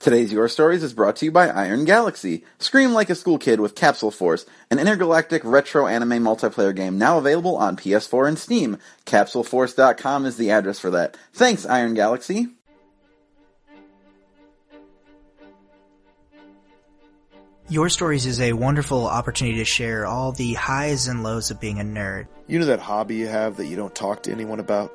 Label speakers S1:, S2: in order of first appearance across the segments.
S1: Today's Your Stories is brought to you by Iron Galaxy. Scream like a school kid with Capsule Force, an intergalactic retro anime multiplayer game now available on PS4 and Steam. CapsuleForce.com is the address for that. Thanks, Iron Galaxy.
S2: Your Stories is a wonderful opportunity to share all the highs and lows of being a nerd.
S3: You know that hobby you have that you don't talk to anyone about?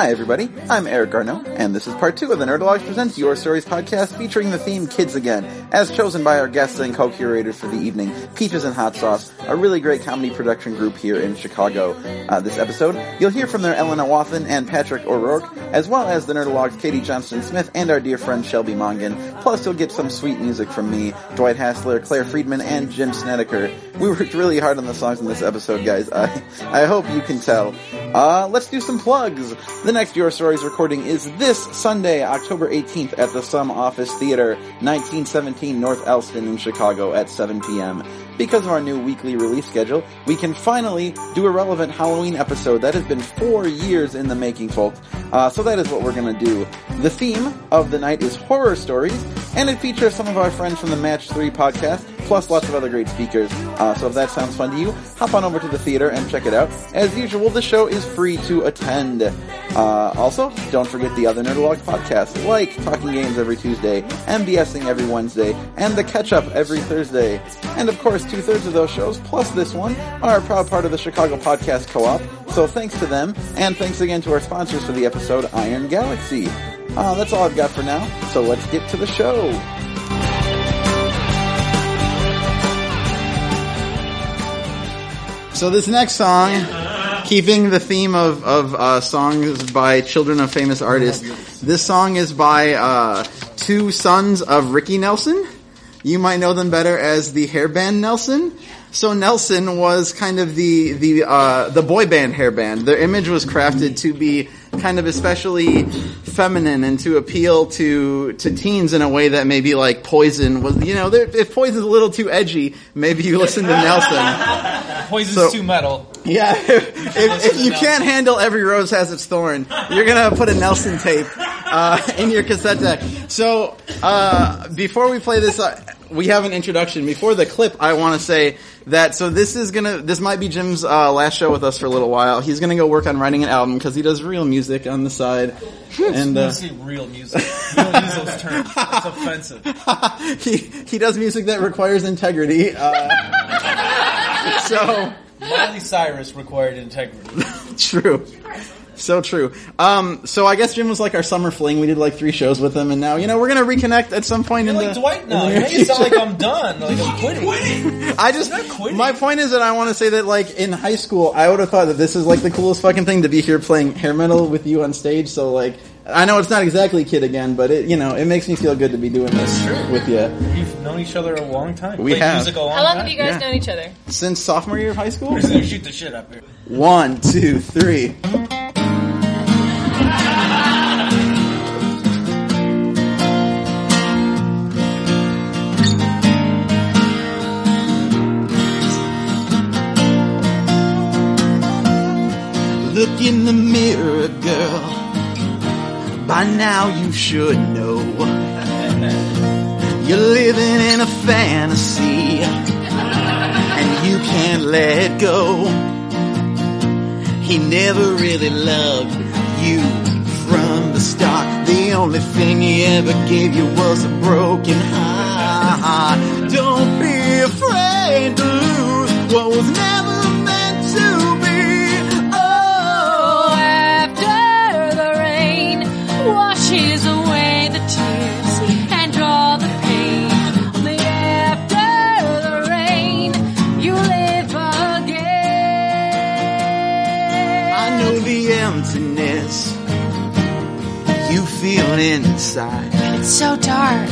S1: Hi, everybody. I'm Eric Garneau, and this is part two of the Nerdologues Presents Your Stories podcast featuring the theme Kids Again, as chosen by our guests and co-curators for the evening, Peaches and Hot Sauce, a really great comedy production group here in Chicago. Uh, this episode, you'll hear from their Elena Wathen and Patrick O'Rourke, as well as the Nerdologues Katie Johnston Smith and our dear friend Shelby Mongan. Plus, you'll get some sweet music from me, Dwight Hassler, Claire Friedman, and Jim Snedeker. We worked really hard on the songs in this episode, guys. I, I hope you can tell. Uh, let's do some plugs. The next Your Stories recording is this Sunday, October 18th at the Sum Office Theater, 1917 North Elston in Chicago at 7 p.m. Because of our new weekly release schedule, we can finally do a relevant Halloween episode that has been four years in the making, folks. Uh, so that is what we're gonna do. The theme of the night is horror stories, and it features some of our friends from the Match 3 podcast, plus lots of other great speakers. Uh, so if that sounds fun to you, hop on over to the theater and check it out. As usual, the show is free to attend. Uh, also, don't forget the other Nerdologues podcasts, like Talking Games every Tuesday, MBSing every Wednesday, and The Catch Up every Thursday. And of course, two thirds of those shows, plus this one, are a proud part of the Chicago Podcast Co-op. So thanks to them, and thanks again to our sponsors for the episode, Iron Galaxy. Uh, that's all I've got for now, so let's get to the show. So this next song, keeping the theme of, of uh, songs by children of famous artists, this song is by uh, two sons of Ricky Nelson. You might know them better as the hairband Nelson. So Nelson was kind of the the uh, the boy band hairband. Their image was crafted to be kind of especially feminine and to appeal to to teens in a way that maybe like Poison was. You know, if Poison's a little too edgy, maybe you listen to Nelson.
S4: Poison's
S1: So-
S4: too metal.
S1: Yeah, if, if you can't handle every rose has its thorn, you're gonna put a Nelson tape uh, in your cassette deck. So uh, before we play this, uh, we have an introduction. Before the clip, I want to say that so this is gonna this might be Jim's uh, last show with us for a little while. He's gonna go work on writing an album because he does real music on the side, and uh,
S4: say real music. You don't use those terms. It's offensive.
S1: he he does music that requires integrity. Uh, so.
S4: Miley Cyrus required integrity.
S1: True. So true. Um, so I guess Jim was like our summer fling. We did like three shows with him, and now you know we're gonna reconnect at some point
S4: You're
S1: in
S4: like
S1: the.
S4: Dwight now.
S1: in the
S4: You
S1: near
S4: make it sound like
S1: future.
S4: I'm done. Like I'm quitting.
S1: I just
S4: not quitting.
S1: my point is that I want to say that like in high school, I would have thought that this is like the coolest fucking thing to be here playing hair metal with you on stage. So like, I know it's not exactly kid again, but it you know it makes me feel good to be doing this with you
S4: We've known each other a long time.
S1: We
S4: Played
S1: have.
S4: music a long
S5: How long
S4: time.
S5: have you guys
S1: Yeah.
S5: known each other?
S1: since sophomore year of high school.
S4: We're just gonna shoot the shit up here.
S1: One, two, three. Look in the mirror, girl. By now you should know. You're living in a fantasy. And you can't let go. He never really loved you from the start. The only thing he ever gave you was a broken heart. Don't be afraid to lose what was never inside.
S5: It's so dark.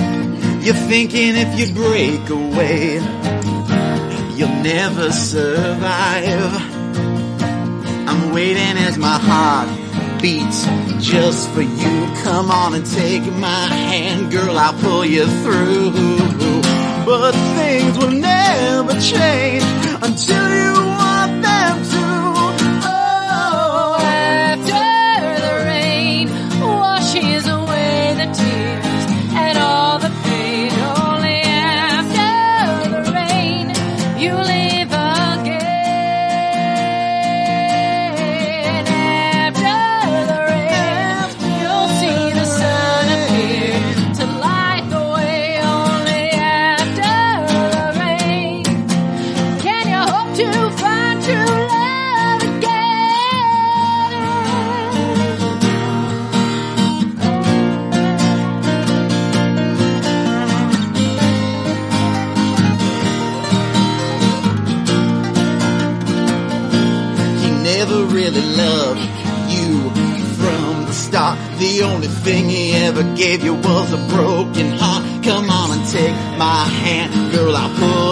S1: You're thinking if you break away, you'll never survive. I'm waiting as my heart beats just for you. Come on and take my hand, girl, I'll pull you through. But things will never change until you
S5: only
S1: thing he ever gave you was a broken heart. Come on and take my hand, girl, I'll pull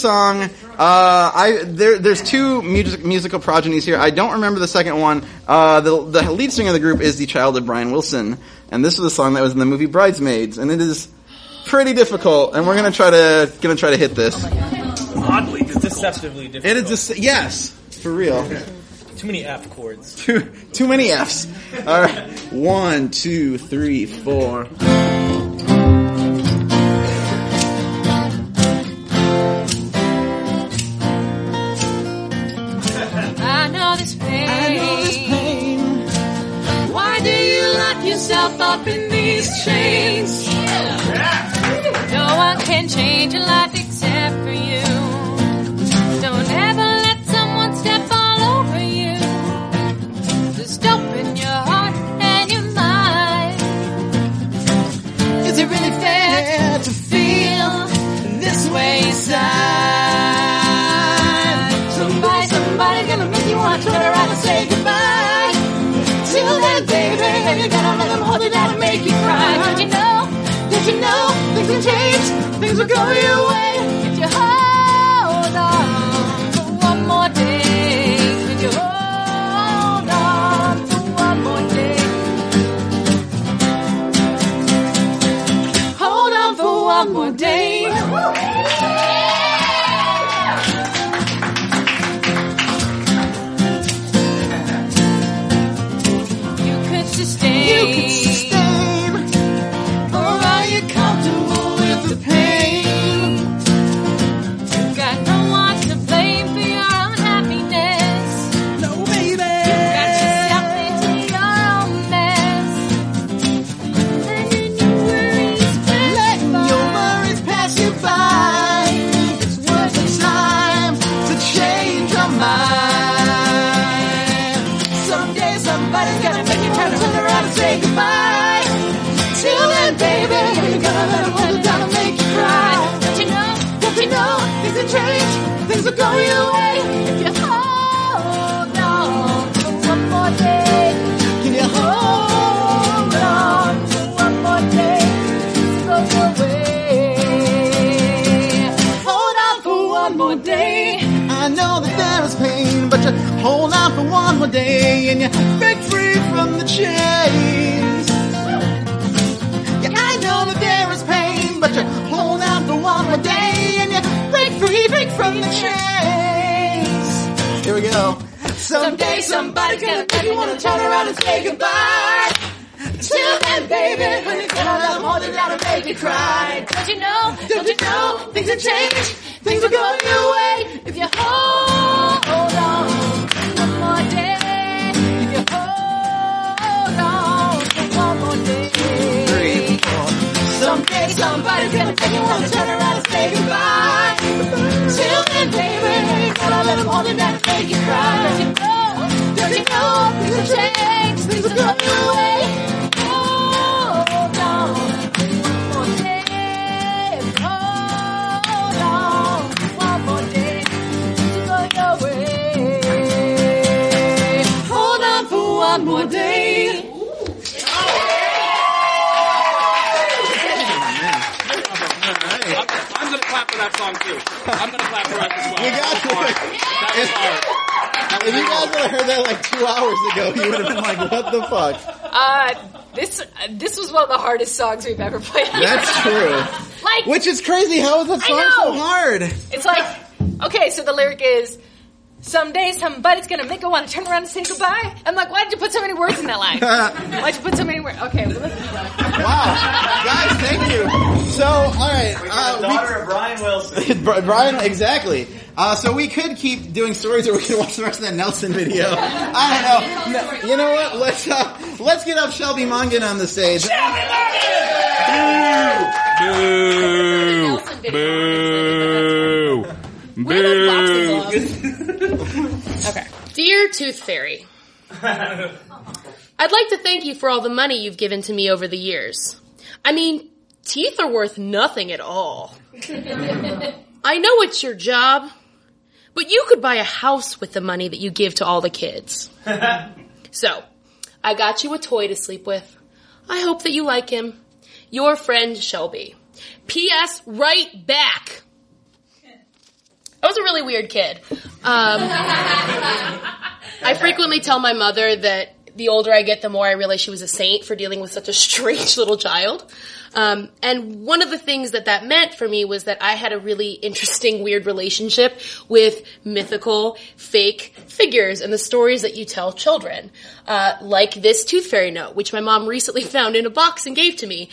S1: song. Uh, I there, there's two music, musical progenies here. I don't remember the second one. Uh, the the lead singer of the group is the child of Brian Wilson, and this was a song that was in the movie Bridesmaids, and it is pretty difficult. And we're gonna try to gonna try to hit this.
S4: Oddly, it's deceptively difficult.
S1: It is just yes, for real.
S4: Too many F chords.
S1: Too too many Fs. All right, one, two, three, four.
S5: Yourself up in these chains? No one can change your life except for you. Don't ever let someone step all over you. Just open your heart and your mind. Is it really fair to feel this way inside? You gotta let them hold you down and make you cry. Don't you know? Don't you know? Things will change. Things will go your way. If you hold on for one more day. If you hold on for one more day. Hold on for one more day. Then, baby, when gonna let them hold it down and make you cry. Don't you know? Don't you know? Things will change. Things will go your way if you hold on one more day. If you hold on one more day. Someday somebody's gonna make you wanna turn around and say goodbye. Till then, baby, you gotta let them hold it down and make you cry. Don't you know? Don't you know? Things will change. Things will go your way. One more day.
S6: I'm gonna clap for that song too. I'm gonna clap for that as well.
S1: You got
S6: That was
S1: to.
S6: hard. That was hard.
S1: If you guys would have heard that like two hours ago, you would have been like, what the fuck?
S7: Uh, this uh, this was one of the hardest songs we've ever played.
S1: That's true.
S7: like,
S1: Which is crazy. How is that
S7: I
S1: song so hard?
S7: it's like, okay, so the lyric is, someday somebody's gonna make her want to turn around and say goodbye. I'm like, why did you put so many words in that line? Why'd you put so many words? Okay, well, let's keep going.
S1: Wow. Guys, thank you. So, alright. Uh, we-
S8: Daughter of Brian Wilson.
S1: Brian, exactly. Uh, so we could keep doing stories, or we could watch the rest of that Nelson video. I don't know. No, you know what? Let's uh, let's get up Shelby Mongan on the stage. Shelby Mongan!
S6: Boo! Boo! Boo!
S9: Okay. Dear Tooth Fairy, I'd like to thank you for all the money you've given to me over the years. I mean, teeth are worth nothing at all. I know it's your job, but you could buy a house with the money that you give to all the kids. so, I got you a toy to sleep with. I hope that you like him. Your friend Shelby. P.S. Right back. I was a really weird kid. Um, I frequently tell my mother that the older I get, the more I realize she was a saint for dealing with such a strange little child. Um, and one of the things that that meant for me was that I had a really interesting, weird relationship with mythical, fake figures and the stories that you tell children. Uh, like this tooth fairy note, which my mom recently found in a box and gave to me,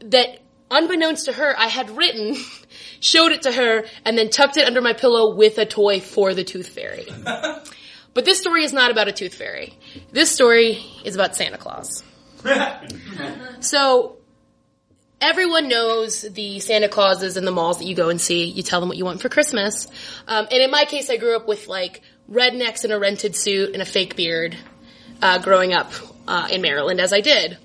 S9: that unbeknownst to her, I had written, showed it to her, and then tucked it under my pillow with a toy for the tooth fairy. But this story is not about a tooth fairy. This story is about Santa Claus. so, everyone knows the Santa Clauses in the malls that you go and see. You tell them what you want for Christmas. Um, and in my case, I grew up with like rednecks in a rented suit and a fake beard, uh, growing up uh, in Maryland as I did.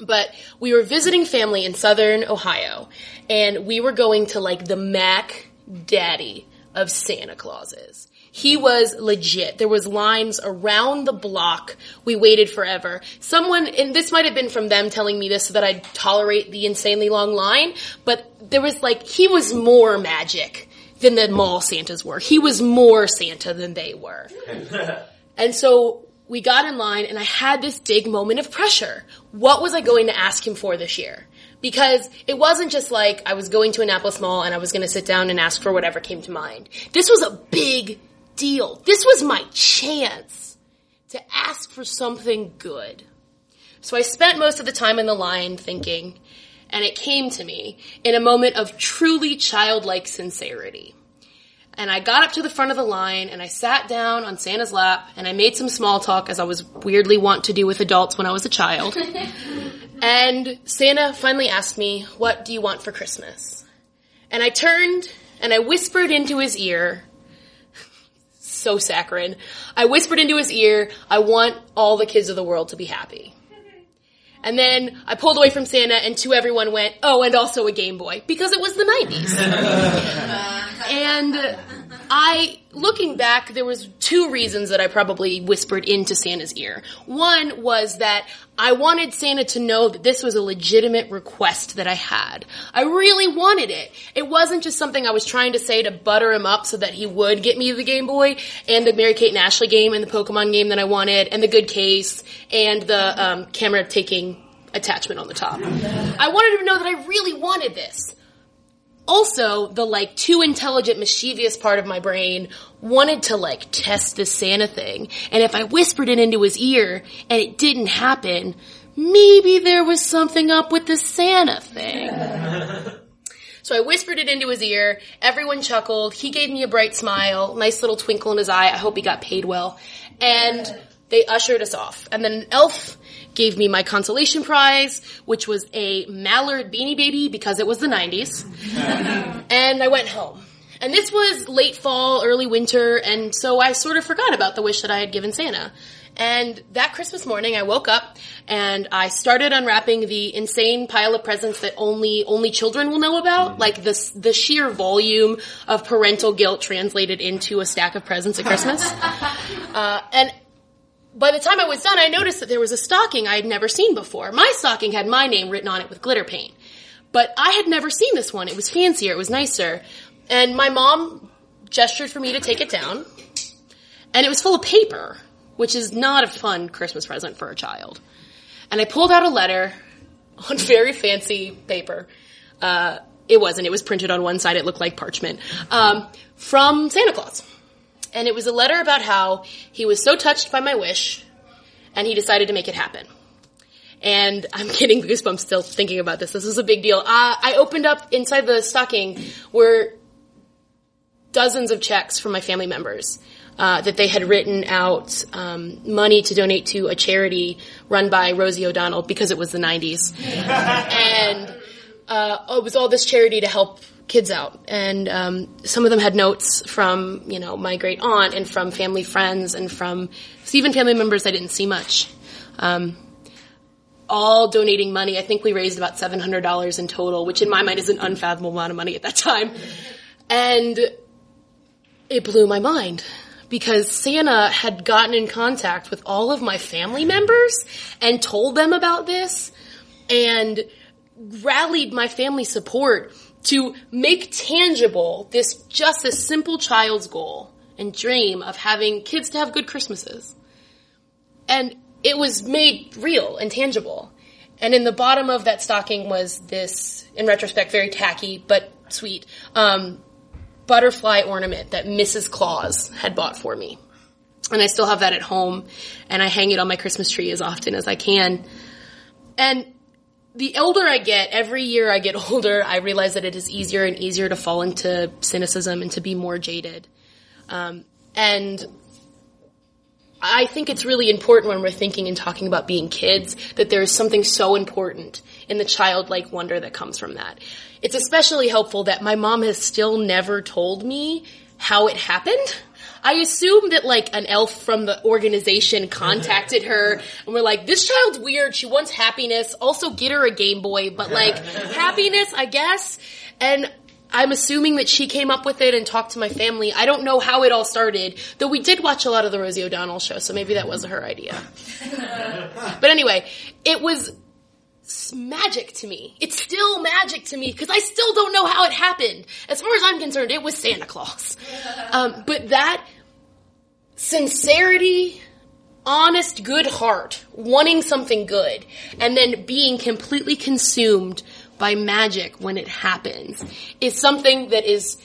S9: But we were visiting family in southern Ohio, and we were going to like the Mac Daddy of Santa Clauses. He was legit. There was lines around the block. We waited forever. Someone, and this might have been from them telling me this so that I'd tolerate the insanely long line, but there was like, he was more magic than the mall Santas were. He was more Santa than they were. And so we got in line and I had this big moment of pressure. What was I going to ask him for this year? Because it wasn't just like I was going to Annapolis Mall and I was going to sit down and ask for whatever came to mind. This was a big deal. This was my chance to ask for something good. So I spent most of the time in the line thinking, and it came to me in a moment of truly childlike sincerity. And I got up to the front of the line and I sat down on Santa's lap and I made some small talk as I was weirdly wont to do with adults when I was a child. and Santa finally asked me, what do you want for Christmas? And I turned and I whispered into his ear, so saccharine. I whispered into his ear, I want all the kids of the world to be happy. And then I pulled away from Santa and to everyone went, oh, and also a Game Boy, because it was the 90s. and I, looking back, there was two reasons that I probably whispered into Santa's ear. One was that I wanted Santa to know that this was a legitimate request that I had. I really wanted it. It wasn't just something I was trying to say to butter him up so that he would get me the Game Boy and the Mary Kate and Ashley game and the Pokemon game that I wanted and the good case and the um, camera taking attachment on the top. I wanted him to know that I really wanted this also the like too intelligent mischievous part of my brain wanted to like test this santa thing. And if i whispered it into his ear and it didn't happen maybe there was something up with the santa thing. So i whispered it into his ear. Everyone chuckled. He gave me a bright smile nice little twinkle in his eye. I hope he got paid well. And they ushered us off. And then an elf gave me my consolation prize, which was a mallard beanie baby because it was the 90s. and I went home. And this was late fall, early winter, and so I sort of forgot about the wish that I had given Santa. And that Christmas morning, I woke up and I started unwrapping the insane pile of presents that only only children will know about, like the the sheer volume of parental guilt translated into a stack of presents at Christmas. Uh, and by the time I was done, I noticed that there was a stocking I had never seen before. My stocking had my name written on it with glitter paint. But I had never seen this one. It was fancier, it was nicer. And my mom gestured for me to take it down. And it was full of paper, which is not a fun Christmas present for a child. And I pulled out a letter on very fancy paper. Uh, it wasn't. It was printed on one side. It looked like parchment. Um, from Santa Claus and it was a letter about how he was so touched by my wish and he decided to make it happen. And I'm getting goosebumps still thinking about this. This was a big deal. Uh, I opened up inside the stocking were dozens of checks from my family members. Uh, that they had written out um, money to donate to a charity run by Rosie O'Donnell because it was the 90s. and uh, it was all this charity to help kids out. And um, some of them had notes from, you know, my great aunt and from family friends and from even family members I didn't see much. Um, all donating money. I think we raised about $700 in total, which in my mind is an unfathomable amount of money at that time. And it blew my mind because Santa had gotten in contact with all of my family members and told them about this and rallied my family support to make tangible this just a simple child's goal and dream of having kids to have good Christmases. And it was made real and tangible. And in the bottom of that stocking was this, in retrospect, very tacky but sweet, um, butterfly ornament that Mrs. Claus had bought for me. And I still have that at home, and I hang it on my Christmas tree as often as I can. And the older I get, every year I get older, I realize that it is easier and easier to fall into cynicism and to be more jaded. Um, and I think it's really important when we're thinking and talking about being kids that there is something so important in the childlike wonder that comes from that. It's especially helpful that my mom has still never told me how it happened. I assume that like an elf from the organization contacted her and we're like, this child's weird. She wants happiness. Also get her a Game Boy, but like happiness, I guess. And I'm assuming that she came up with it and talked to my family. I don't know how it all started, though we did watch a lot of the Rosie O'Donnell show, so maybe that was her idea. but anyway, it was magic to me. It's still magic to me because I still don't know how it happened. As far as I'm concerned, it was Santa Claus. Um, but that sincerity, honest, good heart, wanting something good, and then being completely consumed by magic when it happens is something that is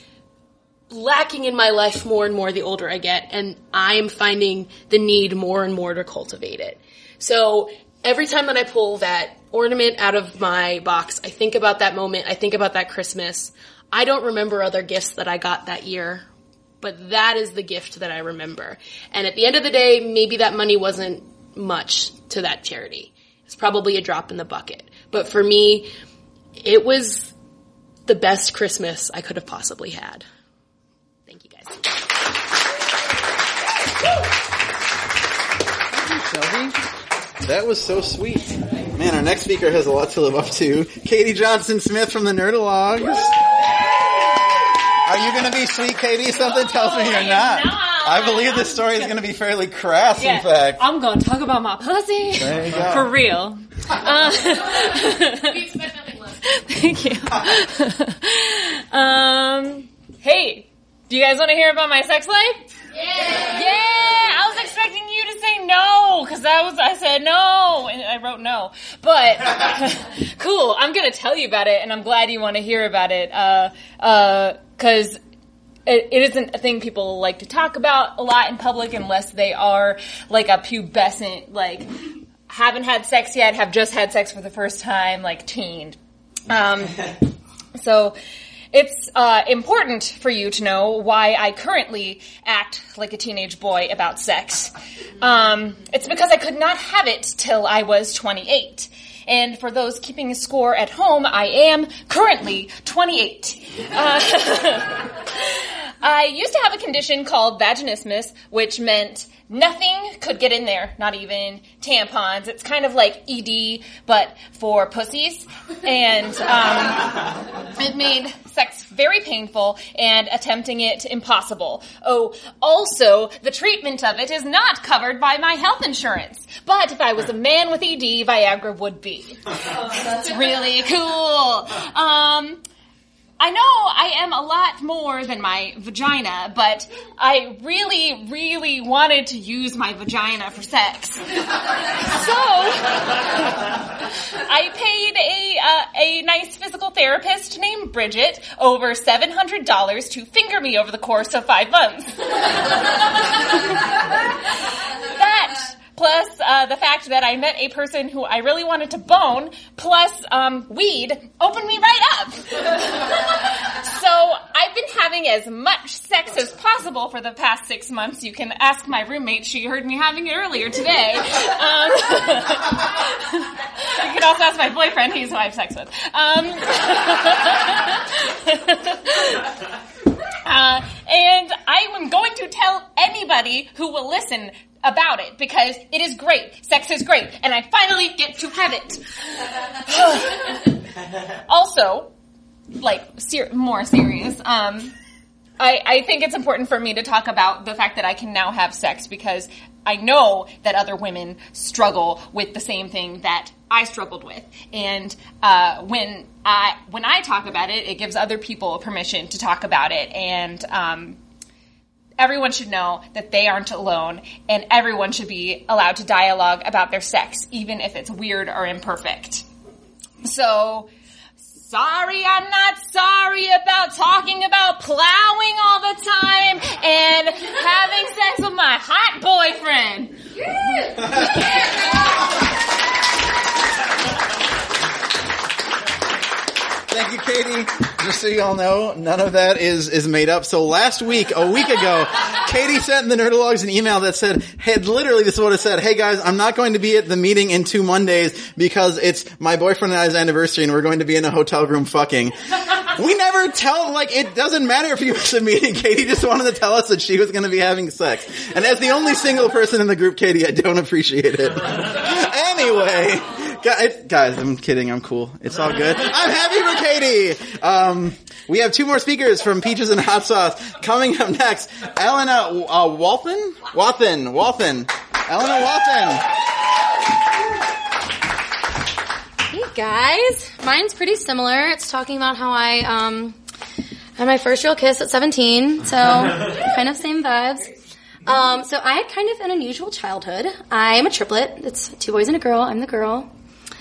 S9: lacking in my life more and more the older I get, and I am finding the need more and more to cultivate it. So every time that I pull that ornament out of my box, I think about that moment, I think about that Christmas. I don't remember other gifts that I got that year but that is the gift that I remember. And at the end of the day, maybe that money wasn't much to that charity. It's probably a drop in the bucket. But for me, it was the best Christmas I could have possibly had. Thank you guys.
S1: Katie. That was so sweet. Man, our next speaker has a lot to live up to. Katie Johnston Smith from the Nerdologues. Are you going to be sweet, Katie? Something tells me you're not. I believe this story is going to be fairly crass, in fact.
S7: I'm gonna talk about my pussy.
S1: There you go.
S7: For real. Uh, Thank you. um, hey, do you guys want to hear about my sex life? Yeah. Yeah. I was expecting you to say no because that was I said no and I wrote no. But cool. I'm gonna tell you about it, and I'm glad you want to hear about it. Uh, uh, because it, isn't a thing people like to talk about a lot in public unless they are like a pubescent, like haven't had sex yet, have just had sex for the first time, like teen. Um, so it's uh, important for you to know why I currently act like a teenage boy about sex. Um, it's because I could not have it till I was 28. And for those keeping a score at home, I am currently 28. Uh, I used to have a condition called vaginismus, which meant nothing could get in there, not even tampons. It's kind of like ED, but for pussies. And um, it made sex very painful and attempting it impossible. Oh, also, the treatment of it is not covered by my health insurance. But if I was a man with ED, Viagra would be. That's really cool. Um, I know I am a lot more than my vagina, but I really, really wanted to use my vagina for sex. So I paid a uh, a nice physical therapist named Bridget over seven hundred dollars to finger me over the course of five months. that plus uh, the fact that I met a person who I really wanted to bone, plus um, weed, opened me right up. so I've been having as much sex as possible for the past six months. You can ask my roommate; she heard me having it earlier today. Um, you can also ask my boyfriend; he's who I have sex with. Um, Uh, and I am going to tell anybody who will listen about it because it is great. Sex is great, and I finally get to have it. also, like ser- more serious. Um, I, I think it's important for me to talk about the fact that I can now have sex because I know that other women struggle with the same thing that I struggled with, and uh, when I when I talk about it, it gives other people permission to talk about it, and um, everyone should know that they aren't alone, and everyone should be allowed to dialogue about their sex, even if it's weird or imperfect. So. Sorry, I'm not sorry about talking about plowing all the time and having sex with my hot boyfriend.
S1: Thank you, Katie. Just so you all know, none of that is is made up. So last week, a week ago, Katie sent the Nerdologues an email that said, "Hey, literally, this is what it said. Hey guys, I'm not going to be at the meeting in two Mondays because it's my boyfriend and I's anniversary, and we're going to be in a hotel room fucking." We never tell, like, it doesn't matter if you miss a meeting. Katie just wanted to tell us that she was going to be having sex. And as the only single person in the group, Katie, I don't appreciate it. anyway, guys, guys, I'm kidding. I'm cool. It's all good. I'm happy for Katie. Um, we have two more speakers from Peaches and Hot Sauce coming up next. Elena uh, Walthen? Wathen. Wathen. Elena Walthen.
S8: Hey guys, mine's pretty similar. It's talking about how I um had my first real kiss at 17, so kind of same vibes. Um, so I had kind of an unusual childhood. I'm a triplet. It's two boys and a girl. I'm the girl.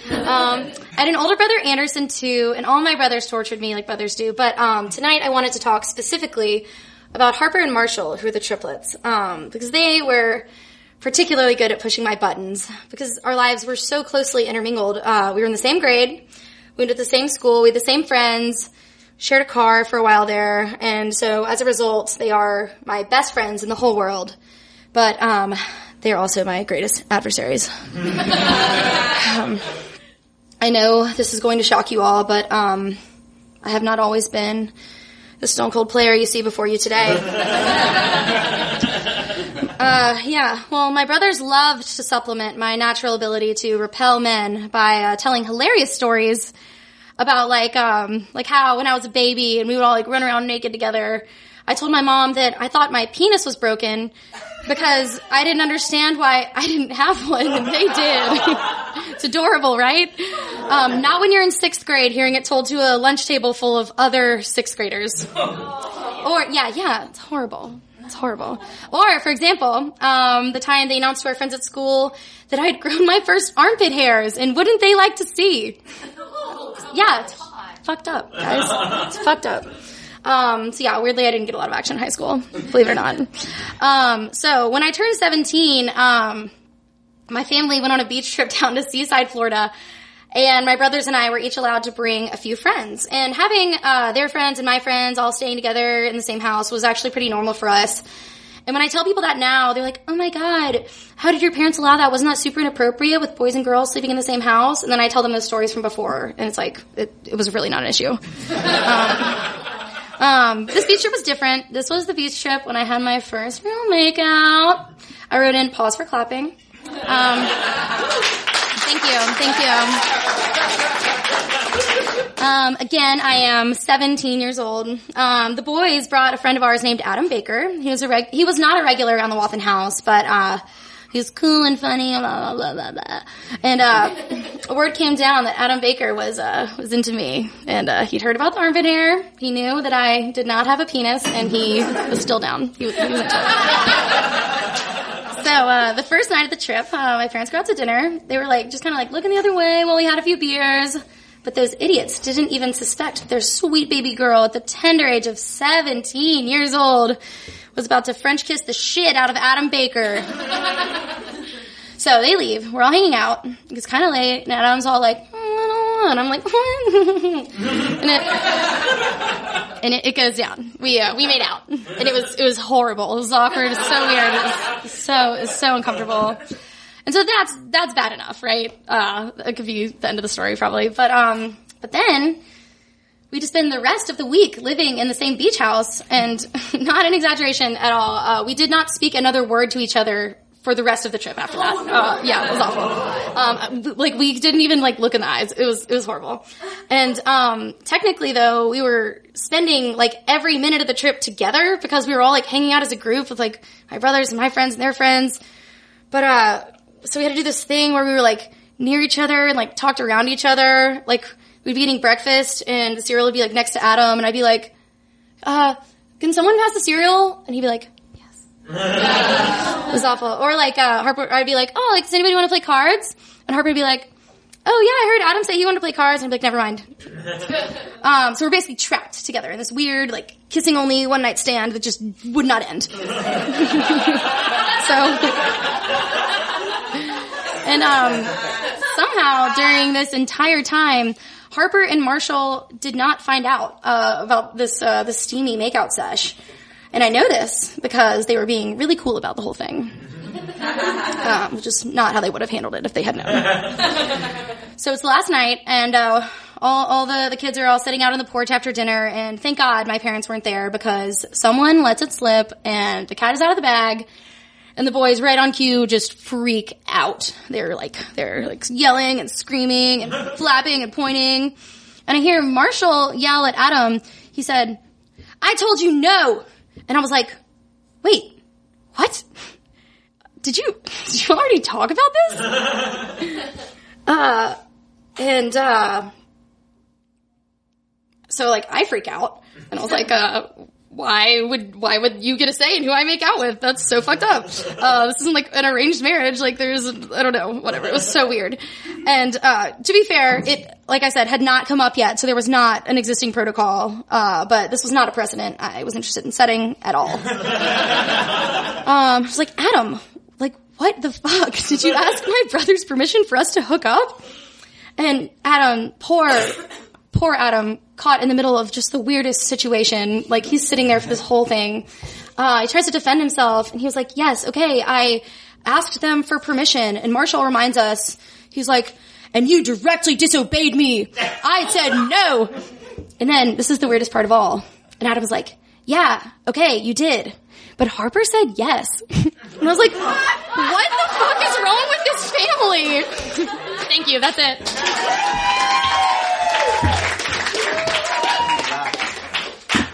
S8: Um, I had an older brother, Anderson, too, and all my brothers tortured me like brothers do. But um, tonight I wanted to talk specifically about Harper and Marshall, who are the triplets, um, because they were particularly good at pushing my buttons because our lives were so closely intermingled. Uh, we were in the same grade, we went to the same school, we had the same friends, shared a car for a while there, and so as a result, they are my best friends in the whole world. But um, they are also my greatest adversaries. um, I know this is going to shock you all, but um, I have not always been the stone cold player you see before you today. Uh, yeah. Well, my brothers loved to supplement my natural ability to repel men by uh, telling hilarious stories about like um like how when I was a baby and we would all like run around naked together. I told my mom that I thought my penis was broken because I didn't understand why I didn't have one and they did. it's adorable, right? Um, not when you're in sixth grade hearing it told to a lunch table full of other sixth graders. Or yeah, yeah, it's horrible. It's horrible. Or, for example, um, the time they announced to our friends at school that I had grown my first armpit hairs, and wouldn't they like to see? Yeah, it's fucked up, guys. It's fucked up. Um, so yeah, weirdly, I didn't get a lot of action in high school, believe it or not. Um, so when I turned 17, um, my family went on a beach trip down to Seaside, Florida, and my brothers and I were each allowed to bring a few friends. And having uh, their friends and my friends all staying together in the same house was actually pretty normal for us. And when I tell people that now, they're like, "Oh my god, how did your parents allow that? Wasn't that super inappropriate with boys and girls sleeping in the same house?" And then I tell them those stories from before, and it's like it, it was really not an issue. um, um, this beach trip was different. This was the beach trip when I had my first real makeout. I wrote in pause for clapping. Um, thank you, thank you. Um, again, I am 17 years old. Um, the boys brought a friend of ours named Adam Baker. He was a reg- he was not a regular around the Wathen house, but uh, he was cool and funny, blah blah blah blah blah. And uh, a word came down that Adam Baker was uh, was into me, and uh, he'd heard about the armpit hair. He knew that I did not have a penis, and he was still down. He, he was into. So uh, the first night of the trip, uh, my parents go out to dinner. They were like just kind of like looking the other way while we had a few beers. But those idiots didn't even suspect their sweet baby girl at the tender age of 17 years old was about to French kiss the shit out of Adam Baker. So they leave. We're all hanging out. It's kind of late, and Adam's all like, "Mm, want." I'm like, and it and it, it goes down. We uh, we made out, and it was it was horrible. It was awkward. It was so weird. It was so it was so uncomfortable. And so that's that's bad enough, right? Uh, that could be the end of the story probably. But um, but then we just spend the rest of the week living in the same beach house, and not an exaggeration at all. Uh, we did not speak another word to each other for the rest of the trip after that. Uh, yeah, it was awful. Um, like we didn't even like look in the eyes. It was it was horrible. And um, technically, though, we were spending like every minute of the trip together because we were all like hanging out as a group with like my brothers and my friends and their friends. But uh, so we had to do this thing where we were like near each other and like talked around each other. Like we'd be eating breakfast and the cereal would be like next to Adam, and I'd be like, uh, "Can someone pass the cereal?" And he'd be like. It was awful. Or like uh, Harper, I'd be like, "Oh, like does anybody want to play cards?" And Harper would be like, "Oh yeah, I heard Adam say he wanted to play cards." And I'd be like, "Never mind." um, so we're basically trapped together in this weird, like kissing only one night stand that just would not end. so, and um, somehow during this entire time, Harper and Marshall did not find out uh, about this uh, this steamy makeout sesh. And I know this because they were being really cool about the whole thing. Um, which is not how they would have handled it if they had known. so it's last night, and uh, all, all the, the kids are all sitting out on the porch after dinner, and thank God my parents weren't there because someone lets it slip, and the cat is out of the bag, and the boys right on cue just freak out. They're like, they're like yelling and screaming and flapping and pointing. And I hear Marshall yell at Adam. He said, I told you no! And I was like, wait, what? Did you, did you already talk about this? uh, and, uh, so like I freak out and I was like, uh, why would, why would you get a say in who I make out with? That's so fucked up. Uh, this isn't like an arranged marriage. Like there's, I don't know, whatever. It was so weird. And, uh, to be fair, it, like I said, had not come up yet. So there was not an existing protocol. Uh, but this was not a precedent I was interested in setting at all. Um, I was like, Adam, like, what the fuck? Did you ask my brother's permission for us to hook up? And Adam, poor, poor Adam, caught in the middle of just the weirdest situation. Like, he's sitting there for this whole thing. Uh, he tries to defend himself, and he was like, yes, okay, I asked them for permission. And Marshall reminds us, he's like, and you directly disobeyed me. I said no. And then, this is the weirdest part of all. And Adam was like, yeah, okay, you did. But Harper said yes. And I was like, what the fuck is wrong with this family? Thank you, that's it.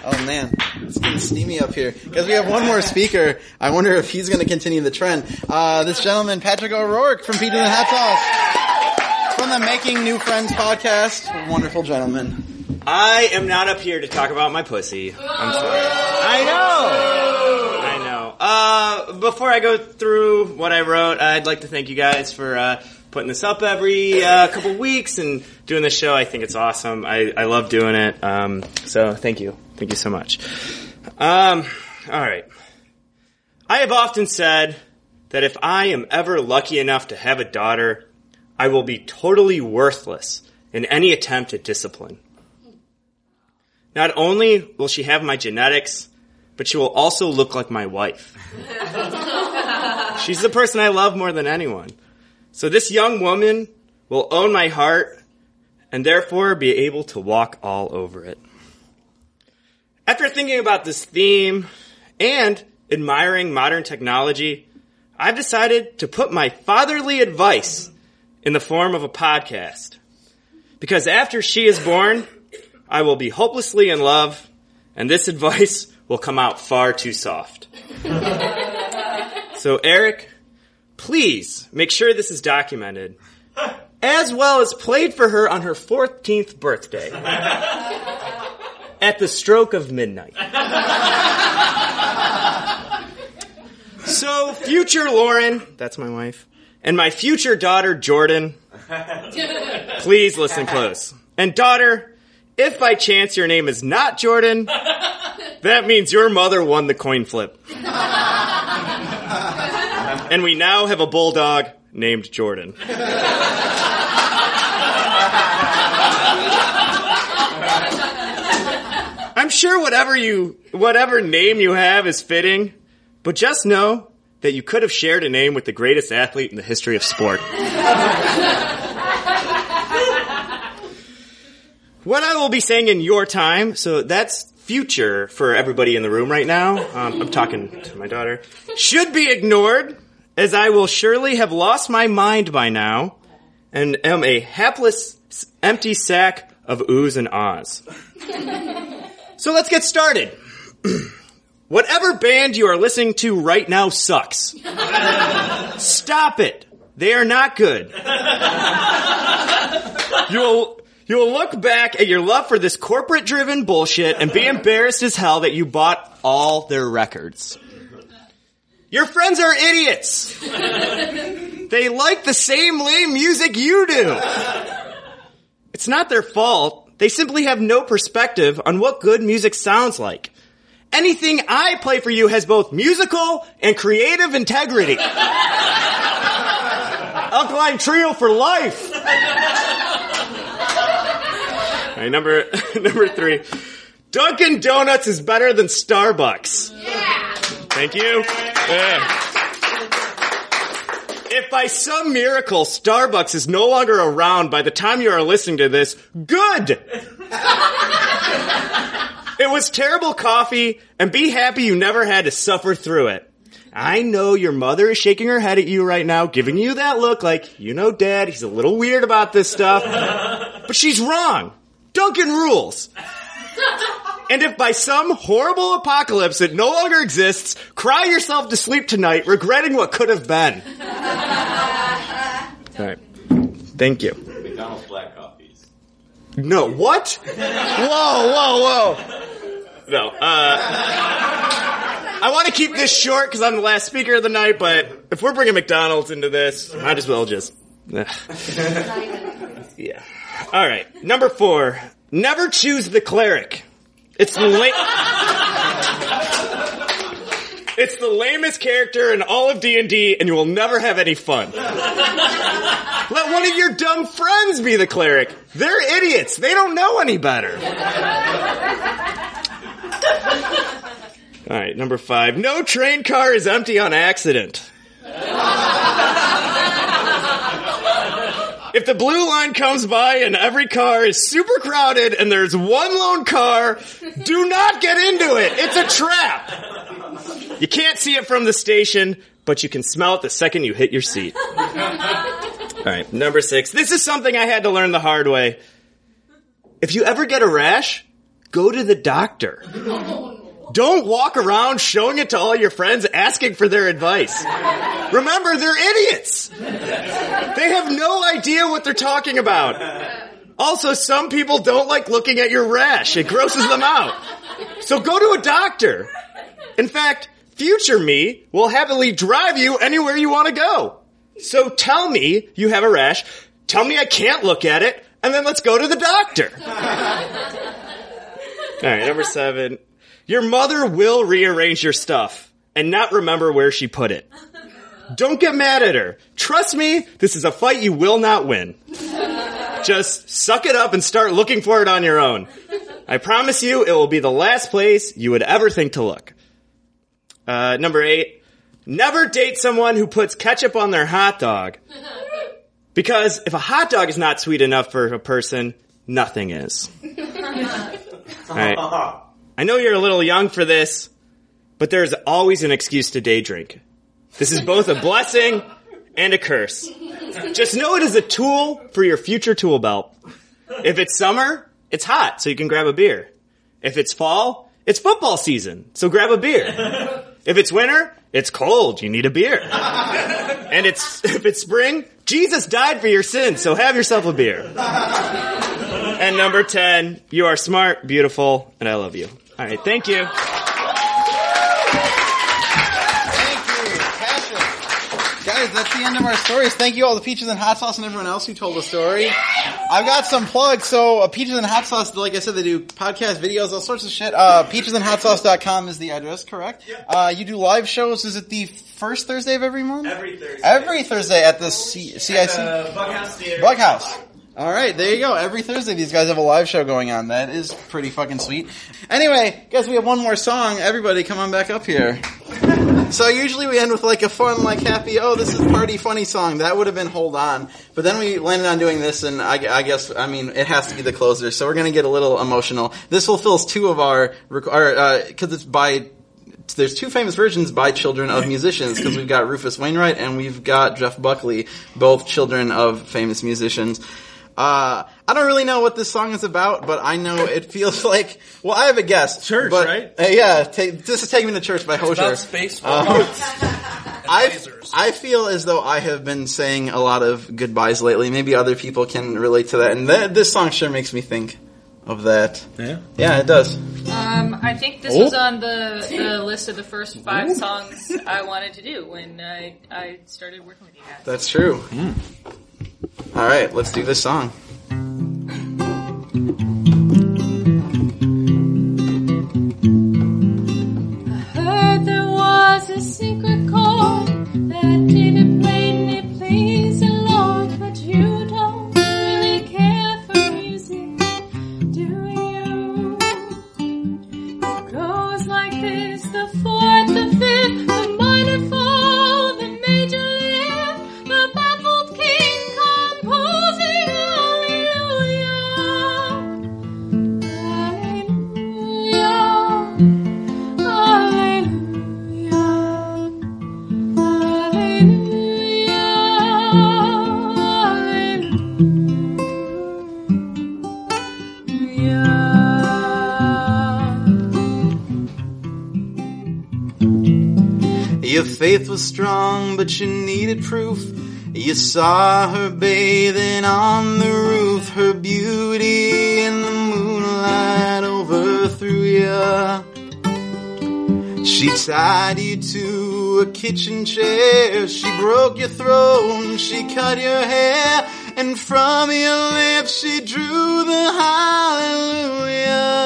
S1: Oh man, it's getting steamy up here. Because we have one more speaker. I wonder if he's going to continue the trend. Uh, this gentleman, Patrick O'Rourke from Peter and the Hat Sauce. From the Making New Friends podcast. Wonderful gentleman.
S10: I am not up here to talk about my pussy. I'm sorry. I know. I know. Uh, before I go through what I wrote, I'd like to thank you guys for uh, putting this up every uh, couple weeks and doing this show. I think it's awesome. I, I love doing it. Um, so thank you. Thank you so much. Um, all right. I have often said that if I am ever lucky enough to have a daughter, I will be totally worthless in any attempt at discipline. Not only will she have my genetics, but she will also look like my wife. She's the person I love more than anyone. So this young woman will own my heart and therefore be able to walk all over it. After thinking about this theme and admiring modern technology, I've decided to put my fatherly advice in the form of a podcast. Because after she is born, I will be hopelessly in love, and this advice will come out far too soft. so, Eric, please make sure this is documented, as well as played for her on her 14th birthday at the stroke of midnight. So, future Lauren, that's my wife, and my future daughter Jordan, please listen close. And daughter, if by chance your name is not Jordan, that means your mother won the coin flip. And we now have a bulldog named Jordan. I'm sure whatever you, whatever name you have is fitting, but just know that you could have shared a name with the greatest athlete in the history of sport. what I will be saying in your time, so that's future for everybody in the room right now. Um, I'm talking to my daughter. Should be ignored, as I will surely have lost my mind by now, and am a hapless, empty sack of oohs and ahs. So let's get started. Whatever band you are listening to right now sucks. Stop it. They are not good. You'll you'll look back at your love for this corporate driven bullshit and be embarrassed as hell that you bought all their records. Your friends are idiots. They like the same lame music you do. It's not their fault. They simply have no perspective on what good music sounds like. Anything I play for you has both musical and creative integrity. Alkaline Trio for life. Number number three. Dunkin' Donuts is better than Starbucks. Yeah. Thank you. Yeah. If by some miracle Starbucks is no longer around by the time you are listening to this, good! it was terrible coffee, and be happy you never had to suffer through it. I know your mother is shaking her head at you right now, giving you that look like, you know dad, he's a little weird about this stuff. But she's wrong. Dunkin' rules. And if by some horrible apocalypse it no longer exists, cry yourself to sleep tonight, regretting what could have been. All right. Thank you.
S11: McDonald's black coffees.
S10: No, what? Whoa, whoa, whoa. No, uh, I want to keep this short because I'm the last speaker of the night, but if we're bringing McDonald's into this, might as well just. yeah. All right. Number four. Never choose the cleric. It's the It's the lamest character in all of D&D and you will never have any fun. Let one of your dumb friends be the cleric. They're idiots. They don't know any better. All right, number 5. No train car is empty on accident. If the blue line comes by and every car is super crowded and there's one lone car, do not get into it. It's a trap. You can't see it from the station, but you can smell it the second you hit your seat. All right, number six. This is something I had to learn the hard way. If you ever get a rash, go to the doctor. Don't walk around showing it to all your friends asking for their advice. Remember, they're idiots. They have no idea what they're talking about. Also, some people don't like looking at your rash. It grosses them out. So go to a doctor. In fact, future me will happily drive you anywhere you want to go. So tell me you have a rash, tell me I can't look at it, and then let's go to the doctor. Alright, number seven. Your mother will rearrange your stuff and not remember where she put it. Don't get mad at her. Trust me, this is a fight you will not win. Just suck it up and start looking for it on your own. I promise you it will be the last place you would ever think to look. Uh, number eight. Never date someone who puts ketchup on their hot dog. Because if a hot dog is not sweet enough for a person, nothing is. Alright. I know you're a little young for this, but there's always an excuse to day drink. This is both a blessing and a curse. Just know it is a tool for your future tool belt. If it's summer, it's hot, so you can grab a beer. If it's fall, it's football season, so grab a beer. If it's winter, it's cold, you need a beer. And it's, if it's spring, Jesus died for your sins, so have yourself a beer. And number 10, you are smart, beautiful, and I love you. Alright, thank you.
S1: Guys, that's the end of our stories. Thank you all the Peaches and Hot Sauce and everyone else who told the story. I've got some plugs. So, uh, Peaches and Hot Sauce, like I said, they do podcast videos, all sorts of shit. Uh, peachesandhotsauce.com is the address, correct? Uh, you do live shows. Is it the first Thursday of every month?
S10: Every Thursday.
S1: Every Thursday at the C- CIC?
S10: Bughouse Theater.
S1: Bughouse. All right, there you go. Every Thursday, these guys have a live show going on. That is pretty fucking sweet. Anyway, guys, we have one more song. Everybody, come on back up here. So usually we end with like a fun, like happy, oh, this is party funny song. That would have been Hold On. But then we landed on doing this, and I, I guess, I mean, it has to be the closer. So we're gonna get a little emotional. This fulfills two of our, our uh, it's by there's two famous versions by children of musicians because we've got Rufus Wainwright and we've got Jeff Buckley, both children of famous musicians. Uh, I don't really know what this song is about, but I know it feels like. Well, I have a guess. Church, but,
S4: right?
S1: Uh, yeah, ta this is taking Me to Church" by
S4: It's
S1: Hozier.
S4: about space
S1: Uh,
S4: robots
S1: I I feel as though I have been saying a lot of goodbyes lately. Maybe other people can relate to that, and th- this song sure makes me think of that.
S4: Yeah,
S1: yeah, it does.
S7: Um, I think this
S1: Oh.
S7: was on the, the list of the first five songs I wanted to do when I, I started working with you guys.
S1: That's true. All right, let's do this song.
S5: Was
S1: strong, but you needed proof. You saw her bathing on the roof, her beauty in the moonlight overthrew you. She tied you to a kitchen chair, she broke your throat, she cut your hair, and from your lips she drew the hallelujah.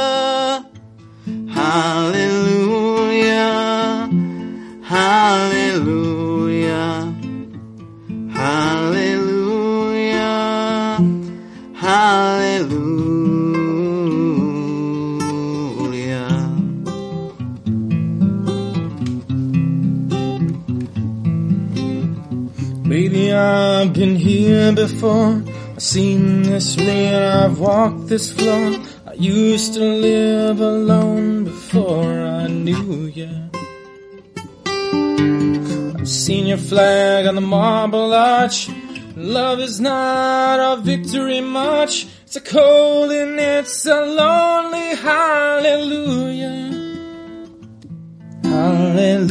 S1: Hallelujah. Hallelujah. Hallelujah. Hallelujah.
S4: Baby, I've been here before. I've seen this rain, I've walked this floor. I used to live alone before I knew you. Seen your flag on the marble arch. Love is not a victory march. It's a cold and it's a lonely hallelujah. Hallelujah.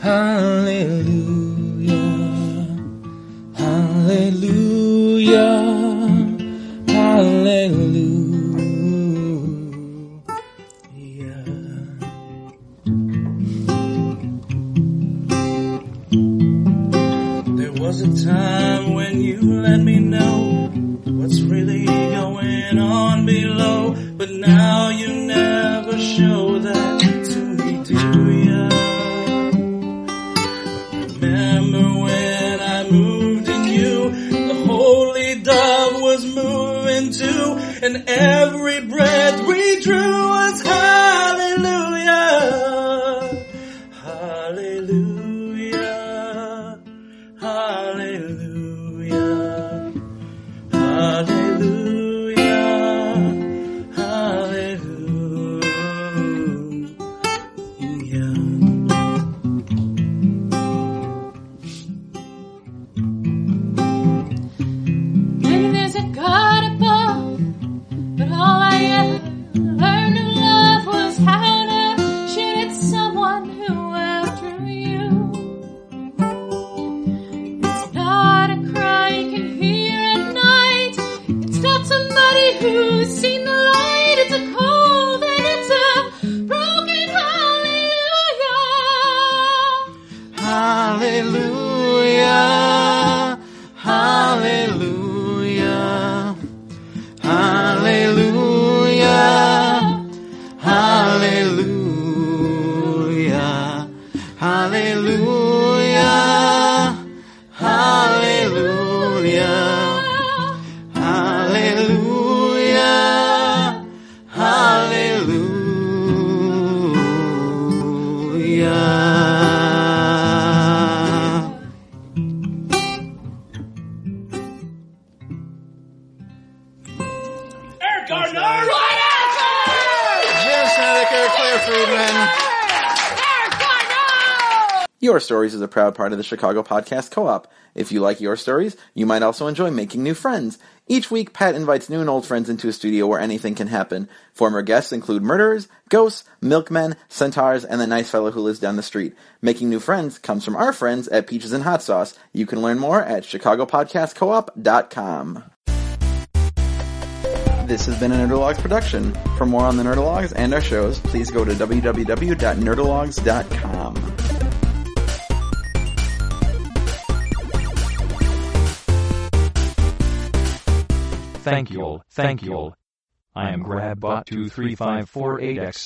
S4: Hallelujah. Hallelujah. There was a time when you let me know what's really going on below, but now you never show that to me, do ya? Remember when I moved in you, the holy dove was moving too, and every breath we drew
S5: a
S1: proud part of the Chicago Podcast Co-op. If you like your stories, you might also enjoy making new friends. Each week, Pat invites new and old friends into a studio where anything can happen. Former guests include murderers, ghosts, milkmen, centaurs, and the nice fellow who lives down the street. Making new friends comes from our friends at Peaches and Hot Sauce. You can learn more at chicagopodcastcoop.com. This has been a Nerdologues production. For more on the Nerdologues and our shows, please go to www.nerdologues.com.
S11: Thank you all, thank you all. I am GrabBot23548X.